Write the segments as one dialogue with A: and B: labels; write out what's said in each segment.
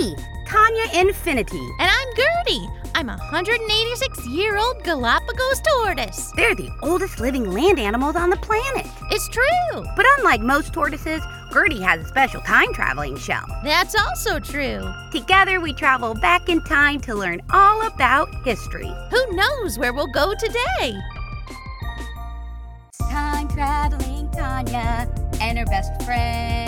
A: me, Tonya Infinity.
B: And I'm Gertie. I'm a 186 year old Galapagos tortoise.
A: They're the oldest living land animals on the planet.
B: It's true.
A: But unlike most tortoises, Gertie has a special time traveling shell.
B: That's also true.
A: Together, we travel back in time to learn all about history.
B: Who knows where we'll go today?
A: Time traveling Tonya and her best friend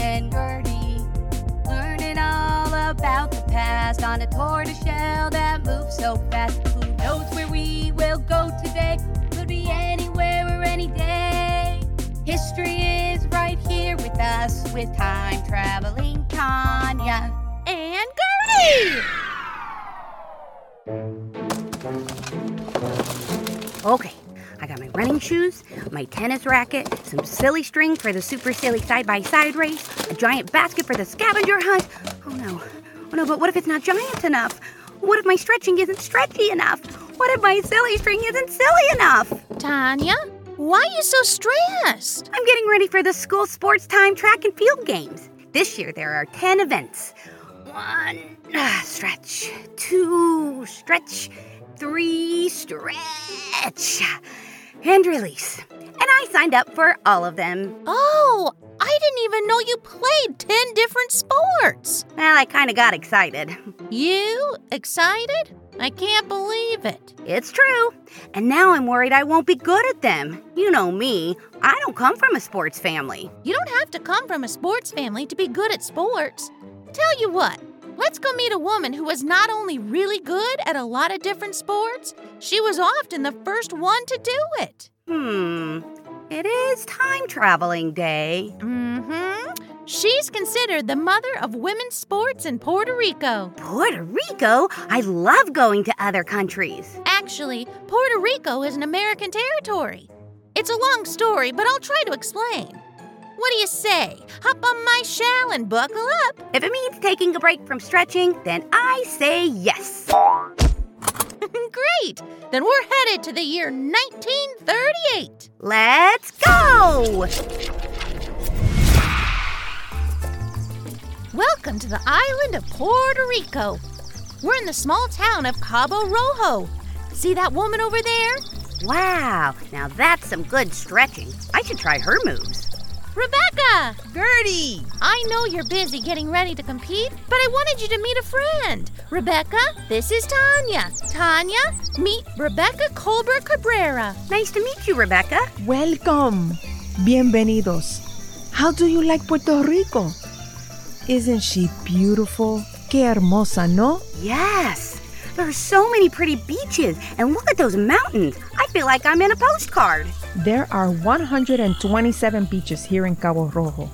A: on a tortoise shell that moves so fast. Who knows where we will go today? Could be anywhere or any day. History is right here with us with time traveling Tonya.
B: And Gertie!
A: Okay, I got my running shoes, my tennis racket, some silly string for the super silly side by side race, a giant basket for the scavenger hunt. Oh no, no, but what if it's not giant enough? What if my stretching isn't stretchy enough? What if my silly string isn't silly enough?
B: Tonya, why are you so stressed?
A: I'm getting ready for the school sports time track and field games. This year there are 10 events. One, ah, stretch. Two, stretch. Three, stretch. And release. And I signed up for all of them.
B: Oh, I didn't even know you played 10 different sports.
A: I kind of got excited.
B: You excited? I can't believe it.
A: It's true. And now I'm worried I won't be good at them. You know me, I don't come from a sports family.
B: You don't have to come from a sports family to be good at sports. Tell you what, let's go meet a woman who was not only really good at a lot of different sports, she was often the first one to do it.
A: Hmm. It is time traveling day.
B: Mm-hmm. She's considered the mother of women's sports in Puerto Rico.
A: Puerto Rico? I love going to other countries.
B: Actually, Puerto Rico is an American territory. It's a long story, but I'll try to explain. What do you say? Hop on my shell and buckle up.
A: If it means taking a break from stretching, then I say yes.
B: Great! Then we're headed to the year 1938.
A: Let's go!
B: Welcome to the island of Puerto Rico. We're in the small town of Cabo Rojo. See that woman over there?
A: Wow, now that's some good stretching. I should try her moves.
B: Rebekah!
C: Gertie!
B: I know you're busy getting ready to compete, but I wanted you to meet a friend. Rebekah, this is Tonya. Tonya, meet Rebekah Colberg Cabrera.
A: Nice to meet you, Rebekah.
C: Welcome. Bienvenidos. How do you like Puerto Rico? Isn't she beautiful? Qué hermosa, no?
A: Yes. There are so many pretty beaches, and look at those mountains. I feel like I'm in a postcard.
C: There are 127 beaches here in Cabo Rojo,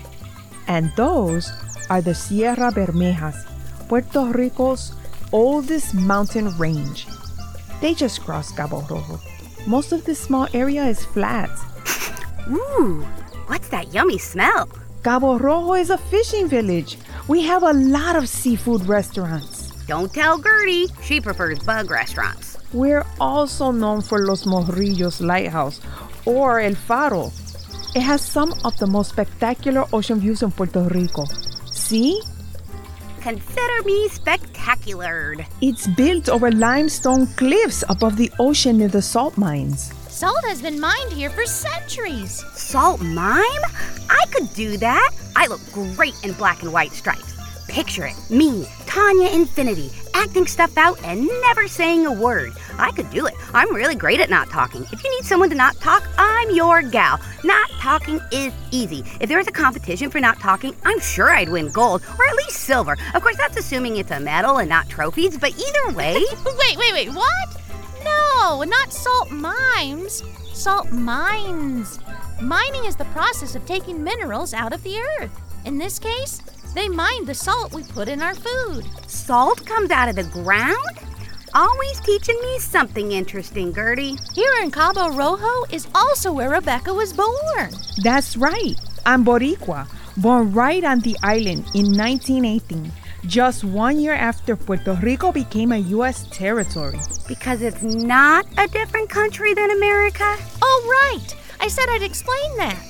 C: and those are the Sierra Bermejas, Puerto Rico's oldest mountain range. They just crossed Cabo Rojo. Most of this small area is flat.
A: Ooh, what's that yummy smell?
C: Cabo Rojo is a fishing village. We have a lot of seafood restaurants.
A: Don't tell Gertie. She prefers bug restaurants.
C: We're also known for Los Morrillos Lighthouse or El Faro. It has some of the most spectacular ocean views in Puerto Rico. See?
A: Consider me spectacular.
C: It's built over limestone cliffs above the ocean near the salt mines.
B: Salt has been mined here for centuries.
A: Salt mine? I could do that. I look great in black and white stripes. Picture it me, Tonya Infinity, acting stuff out and never saying a word. I could do it. I'm really great at not talking. If you need someone to not talk, I'm your gal. Not talking is easy. If there was a competition for not talking, I'm sure I'd win gold or at least silver. Of course, that's assuming it's a medal and not trophies, but either way.
B: Wait, wait, wait, what? No, not salt mines. Salt mines. Mining is the process of taking minerals out of the earth. In this case, they mine the salt we put in our food.
A: Salt comes out of the ground? Always teaching me something interesting, Gertie.
B: Here in Cabo Rojo is also where Rebekah was born.
C: That's right. I'm Boricua, born right on the island in 1918, just one year after Puerto Rico became a U.S. territory.
A: Because it's not a different country than America?
B: Oh, right. I said I'd explain that.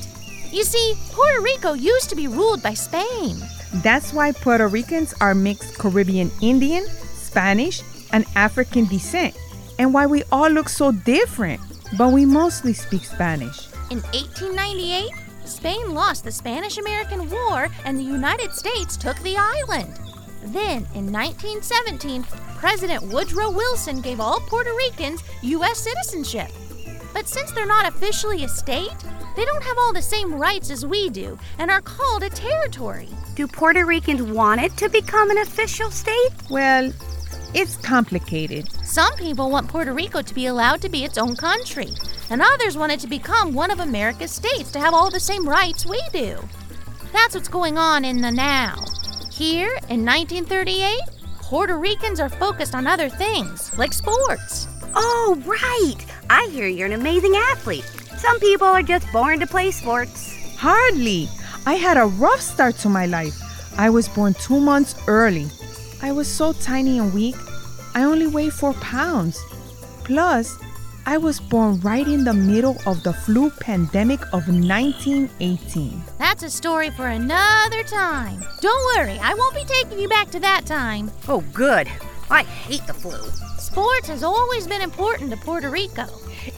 B: You see, Puerto Rico used to be ruled by Spain.
C: That's why Puerto Ricans are mixed Caribbean Indian, Spanish, and African descent, and why we all look so different, but we mostly speak Spanish.
B: In 1898, Spain lost the Spanish American War and the United States took the island. Then, in 1917, President Woodrow Wilson gave all Puerto Ricans U.S. citizenship. But since they're not officially a state, they don't have all the same rights as we do and are called a territory.
A: Do Puerto Ricans want it to become an official state?
C: Well, it's complicated.
B: Some people want Puerto Rico to be allowed to be its own country, and others want it to become one of America's states to have all the same rights we do. That's what's going on in the now. Here in 1938, Puerto Ricans are focused on other things, like sports.
A: Oh, right. I hear you're an amazing athlete. Some people are just born to play sports.
C: Hardly. I had a rough start to my life. I was born two months early. I was so tiny and weak. I only weighed four pounds. Plus, I was born right in the middle of the flu pandemic of 1918.
B: That's a story for another time. Don't worry, I won't be taking you back to that time.
A: Oh, good. I hate the flu.
B: Sports has always been important to Puerto Rico.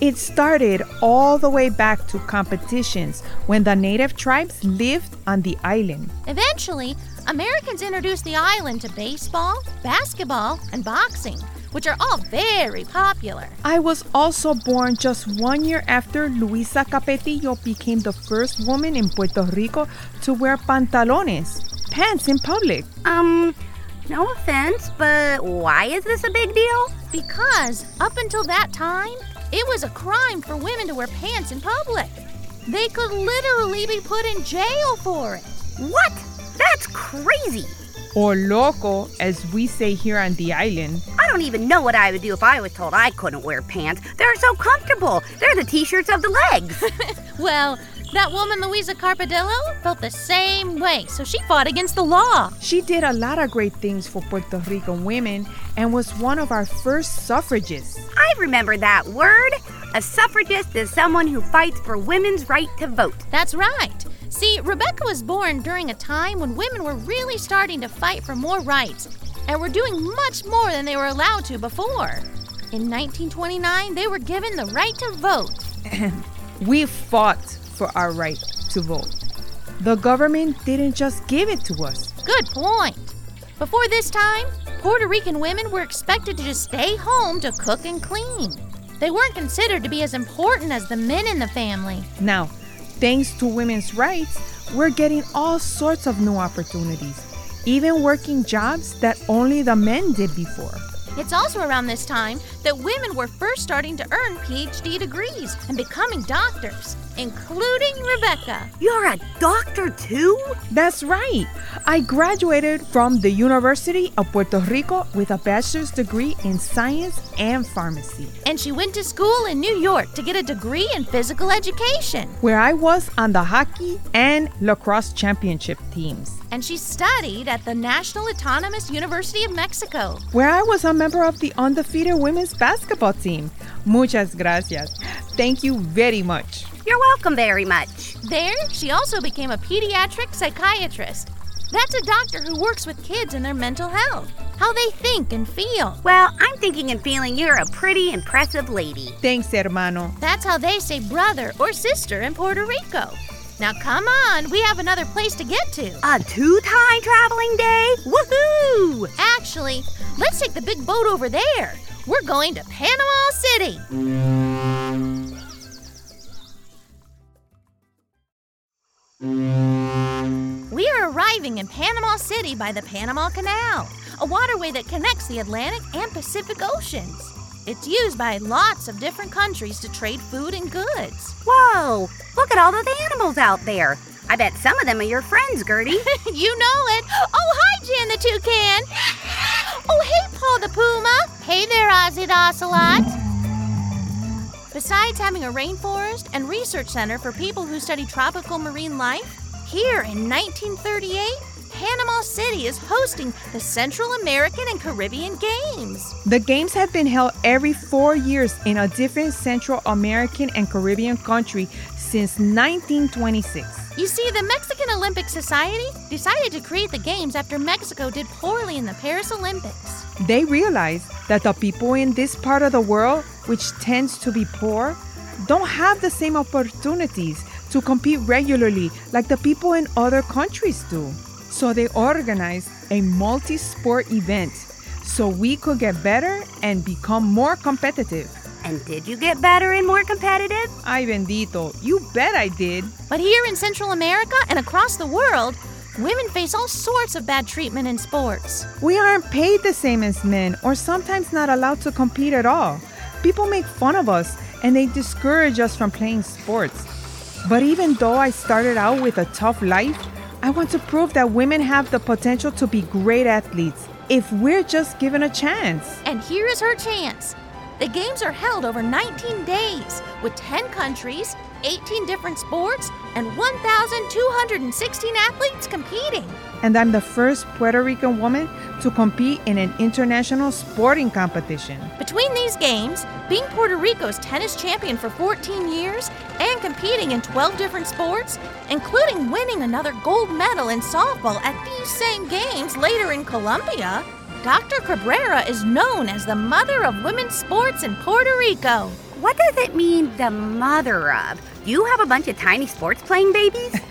C: It started all the way back to competitions when the native tribes lived on the island.
B: Eventually, Americans introduced the island to baseball, basketball, and boxing, which are all very popular.
C: I was also born just one year after Luisa Capetillo became the first woman in Puerto Rico to wear pantalones, pants in public.
A: Um, no offense, but why is this a big deal?
B: Because up until that time, it was a crime for women to wear pants in public. They could literally be put in jail for it.
A: What? That's crazy.
C: Or loco, as we say here on the island.
A: I don't even know what I would do if I was told I couldn't wear pants. They're so comfortable. They're the t shirts of the legs.
B: Well, that woman, Luisa Capetillo, felt the same way, so she fought against the law.
C: She did a lot of great things for Puerto Rican women and was one of our first suffragists.
A: I remember that word. A suffragist is someone who fights for women's right to vote.
B: That's right. See, Rebekah was born during a time when women were really starting to fight for more rights and were doing much more than they were allowed to before. In 1929, they were given the right to vote.
C: We fought for our right to vote. The government didn't just give it to us.
B: Good point. Before this time, Puerto Rican women were expected to just stay home to cook and clean. They weren't considered to be as important as the men in the family.
C: Now, thanks to women's rights, we're getting all sorts of new opportunities, even working jobs that only the men did before.
B: It's also around this time that women were first starting to earn PhD degrees and becoming doctors, including Rebekah.
A: You're a doctor too?
C: That's right. I graduated from the University of Puerto Rico with a bachelor's degree in science and pharmacy,
B: And she went to school in New York to get a degree in physical education.
C: where I was on the hockey and lacrosse championship teams,
B: And she studied at the National Autonomous University of Mexico.
C: where I was a member of the undefeated women's basketball team. Muchas gracias. Thank you very much.
A: You're welcome very much.
B: There, she also became a pediatric psychiatrist. That's a doctor who works with kids and their mental health, how they think and feel.
A: Well, I'm thinking and feeling you're a pretty impressive lady.
C: Thanks, hermano.
B: That's how they say brother or sister in Puerto Rico. Now come on, we have another place to get to.
A: A two time traveling day? Woohoo!
B: Actually, let's take the big boat over there. We're going to Panama City. We are arriving in Panama City by the Panama Canal, a waterway that connects the Atlantic and Pacific Oceans. It's used by lots of different countries to trade food and goods.
A: Whoa! Look at all those animals out there. I bet some of them are your friends, Gertie.
B: you know it. Oh, hi, Jan the Toucan. Oh, hey, Paul the Puma. Hey there, Ozzy Ocelot. Besides having a rainforest and research center for people who study tropical marine life, here in 1938, Panama City is hosting the Central American and Caribbean Games.
C: The games have been held every four years in a different Central American and Caribbean country since 1926.
B: You see, the Mexican Olympic Society decided to create the games after Mexico did poorly in the Paris Olympics.
C: They realized that the people in this part of the world, which tends to be poor, don't have the same opportunities to compete regularly like the people in other countries do. So they organized a multi sport event so we could get better and become more competitive.
A: and did you get better and more competitive?
C: Ay bendito, you bet I did.
B: But here in Central America and across the world, women face all sorts of bad treatment in sports.
C: We aren't paid the same as men, or sometimes not allowed to compete at all. People make fun of us and they discourage us from playing sports. But even though I started out with a tough life, I want to prove that women have the potential to be great athletes if we're just given a chance.
B: And here is her chance. The games are held over 19 days with 10 countries, 18 different sports, and 1,216 athletes competing.
C: And I'm the first Puerto Rican woman to compete in an international sporting competition.
B: Between these games, being Puerto Rico's tennis champion for 14 years and competing in 12 different sports, including winning another gold medal in softball at these same games later in Colombia, Dr. Cabrera is known as the mother of women's sports in Puerto Rico.
A: What does it mean, the mother of? You have a bunch of tiny sports playing babies?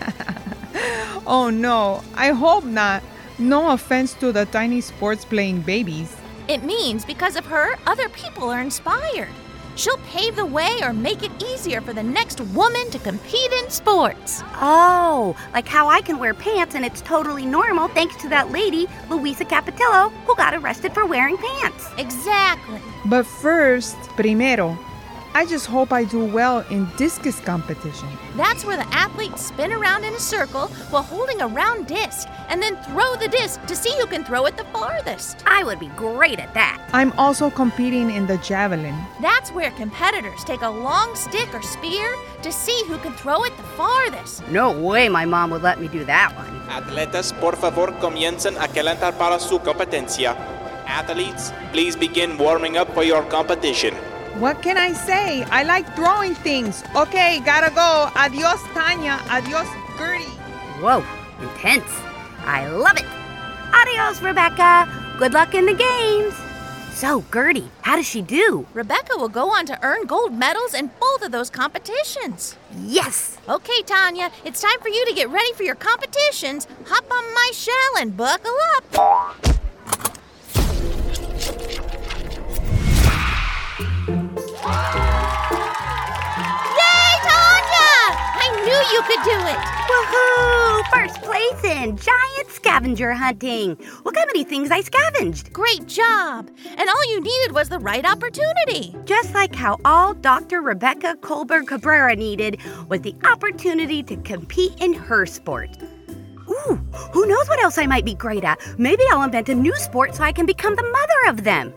C: Oh no, I hope not. No offense to the tiny sports playing babies.
B: It means because of her, other people are inspired. She'll pave the way or make it easier for the next woman to compete in sports.
A: oh, like how I can wear pants and it's totally normal thanks to that lady, Luisa Capetillo, who got arrested for wearing pants.
B: Exactly.
C: But first, primero, I just hope I do well in discus competition.
B: That's where the athletes spin around in a circle while holding a round disc and then throw the disc to see who can throw it the farthest.
A: I would be great at that.
C: I'm also competing in the javelin.
B: That's where competitors take a long stick or spear to see who can throw it the farthest.
A: No way my mom would let me do that one.
D: Atletas, por favor, comiencen a calentar para su competencia. Athletes, please begin warming up for your competition.
C: What can I say? I like throwing things. Okay, gotta go. Adios, Tonya. Adios, Gertie.
A: Whoa, intense. I love it. Adios, Rebekah. Good luck in the games. So, Gertie, how does she do?
B: Rebekah will go on to earn gold medals in both of those competitions.
A: Yes!
B: Okay, Tonya, it's time for you to get ready for your competitions. Hop on my shell and buckle up. You could do it.
A: Woohoo! First place in giant scavenger hunting. Look how many things I scavenged.
B: Great job. And all you needed was the right opportunity.
A: Just like how all Dr. Rebekah Colberg Cabrera needed was the opportunity to compete in her sport. Ooh, who knows what else I might be great at? Maybe I'll invent a new sport so I can become the mother of them.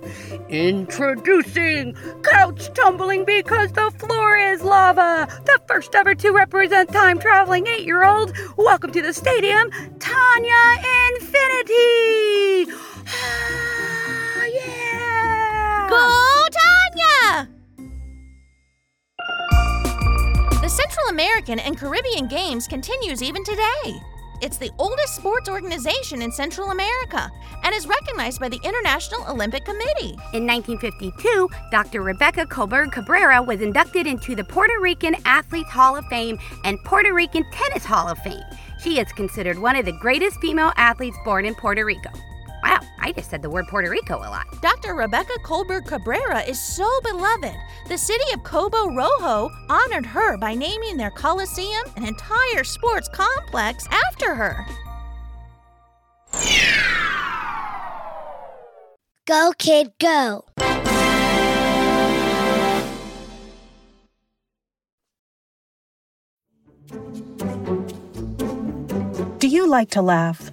A: Introducing couch tumbling because the floor is lava. The first ever to represent time traveling eight year old. Welcome to the stadium, Tonya Infinity. Ah, yeah.
B: Go, Tonya! The Central American and Caribbean Games continues even today. It's the oldest sports organization in Central America and is recognized by the International Olympic Committee.
A: In 1952, Dr. Rebekah Colberg Cabrera was inducted into the Puerto Rican Athletes Hall of Fame and Puerto Rican Tennis Hall of Fame. She is considered one of the greatest female athletes born in Puerto Rico. Wow, I just said the word Puerto Rico a lot.
B: Dr. Rebekah Colberg Cabrera is so beloved. The city of Cabo Rojo honored her by naming their Coliseum an entire sports complex after her.
E: Go, kid, go.
F: Do you like to laugh?